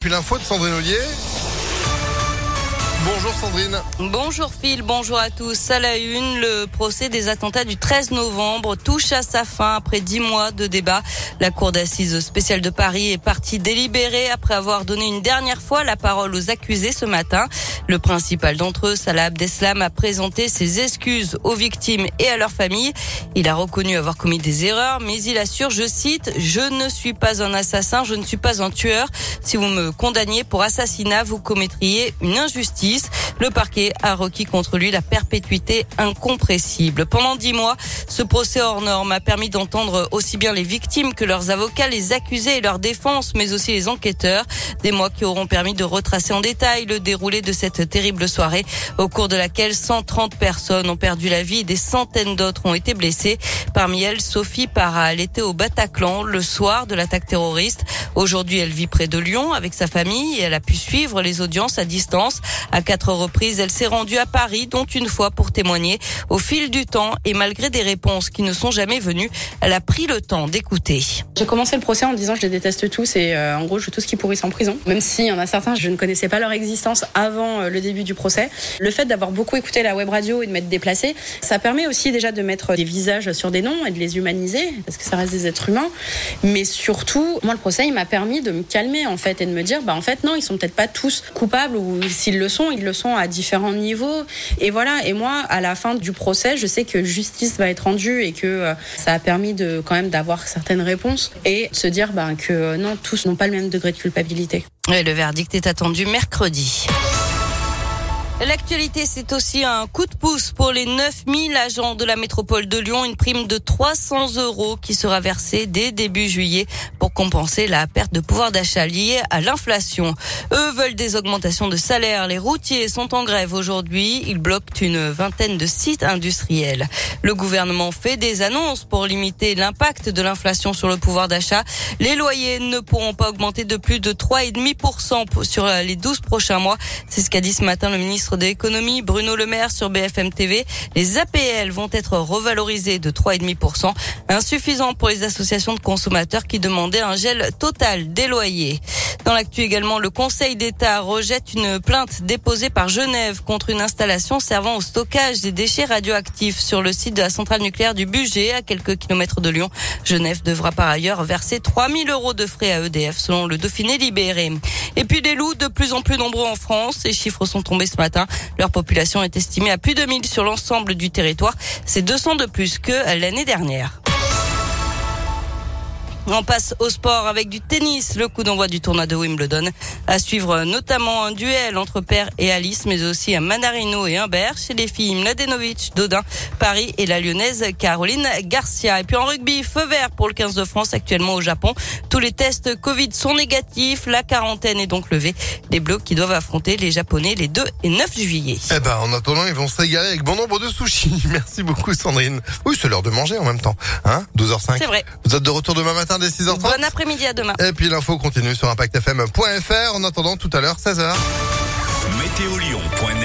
Puis l'info de Sandrine Ollier. Bonjour Sandrine. Bonjour Phil, bonjour à tous. À la une, le procès des attentats du 13 novembre touche à sa fin après dix mois de débat. La Cour d'assises spéciale de Paris est partie délibérer après avoir donné une dernière fois la parole aux accusés ce matin. Le principal d'entre eux, Salah Abdeslam, a présenté ses excuses aux victimes et à leurs familles. Il a reconnu avoir commis des erreurs, mais il assure, je cite, je ne suis pas un assassin, je ne suis pas un tueur. Si vous me condamniez pour assassinat, vous commettriez une injustice. 10. Le parquet a requis contre lui la perpétuité incompressible. Pendant dix mois, ce procès hors norme a permis d'entendre aussi bien les victimes que leurs avocats, les accusés et leur défense, mais aussi les enquêteurs. Des mois qui auront permis de retracer en détail le déroulé de cette terrible soirée, au cours de laquelle 130 personnes ont perdu la vie et des centaines d'autres ont été blessées. Parmi elles, Sophie Para, elle était au Bataclan le soir de l'attaque terroriste. Aujourd'hui, elle vit près de Lyon avec sa famille et elle a pu suivre les audiences à distance. À quatre reprises, elle s'est rendue à Paris, dont une fois pour témoigner. Au fil du temps et malgré des réponses qui ne sont jamais venues, elle a pris le temps d'écouter. J'ai commencé le procès en disant je les déteste tous et euh, en gros je veux tous qui pourrissent en prison. Même s'il y en a certains, je ne connaissais pas leur existence avant euh, le début du procès. Le fait d'avoir beaucoup écouté la web radio et de m'être déplacée, ça permet aussi déjà de mettre des visages sur des noms et de les humaniser parce que ça reste des êtres humains. Mais surtout, moi le procès il m'a permis de me calmer en fait et de me dire bah en fait non ils sont peut-être pas tous coupables ou s'ils le sont ils le sont à différents niveaux. Et voilà. Et moi, à la fin du procès, je sais que justice va être rendue et que euh, ça a permis de quand même d'avoir certaines réponses et se dire ben, que euh, non, tous n'ont pas le même degré de culpabilité. Et le verdict est attendu mercredi. L'actualité, c'est aussi un coup de pouce pour les 9000 agents de la métropole de Lyon, une prime de 300 euros qui sera versée dès début juillet pour compenser la perte de pouvoir d'achat liée à l'inflation. Eux veulent des augmentations de salaire. Les routiers sont en grève aujourd'hui. Ils bloquent une vingtaine de sites industriels. Le gouvernement fait des annonces pour limiter l'impact de l'inflation sur le pouvoir d'achat. Les loyers ne pourront pas augmenter de plus de 3,5% sur les 12 prochains mois. C'est ce qu'a dit ce matin le ministre de l'économie, Bruno Le Maire sur BFM TV. Les APL vont être revalorisés de 3,5%, insuffisant pour les associations de consommateurs qui demandaient un gel total des loyers. Dans l'actu également, le Conseil d'État rejette une plainte déposée par Genève contre une installation servant au stockage des déchets radioactifs sur le site de la centrale nucléaire du Budget à quelques kilomètres de Lyon. Genève devra par ailleurs verser 3000 euros de frais à EDF selon le Dauphiné libéré. Et puis des loups de plus en plus nombreux en France. Ces chiffres sont tombés ce matin. Leur population est estimée à plus de 1000 sur l'ensemble du territoire. C'est 200 de plus que l'année dernière. On passe au sport avec du tennis, le coup d'envoi du tournoi de Wimbledon. À suivre notamment un duel entre Père et Alice, mais aussi un Manarino et Humbert. Chez les filles, Mladenovic, Dodin, Paris et la lyonnaise Caroline Garcia. Et puis en rugby, feu vert pour le 15 de France actuellement au Japon. Tous les tests Covid sont négatifs. La quarantaine est donc levée. Les Bleus qui doivent affronter les Japonais les 2 et 9 juillet. Eh ben, en attendant, ils vont se régaler avec bon nombre de sushis. Merci beaucoup, Sandrine. Oui, c'est l'heure de manger en même temps. Hein? 12h05. C'est vrai. Vous êtes de retour demain matin dès 6h30. Bon après-midi à demain. Et puis l'info continue sur impactfm.fr. En attendant, tout à l'heure, 16h. Météolion.net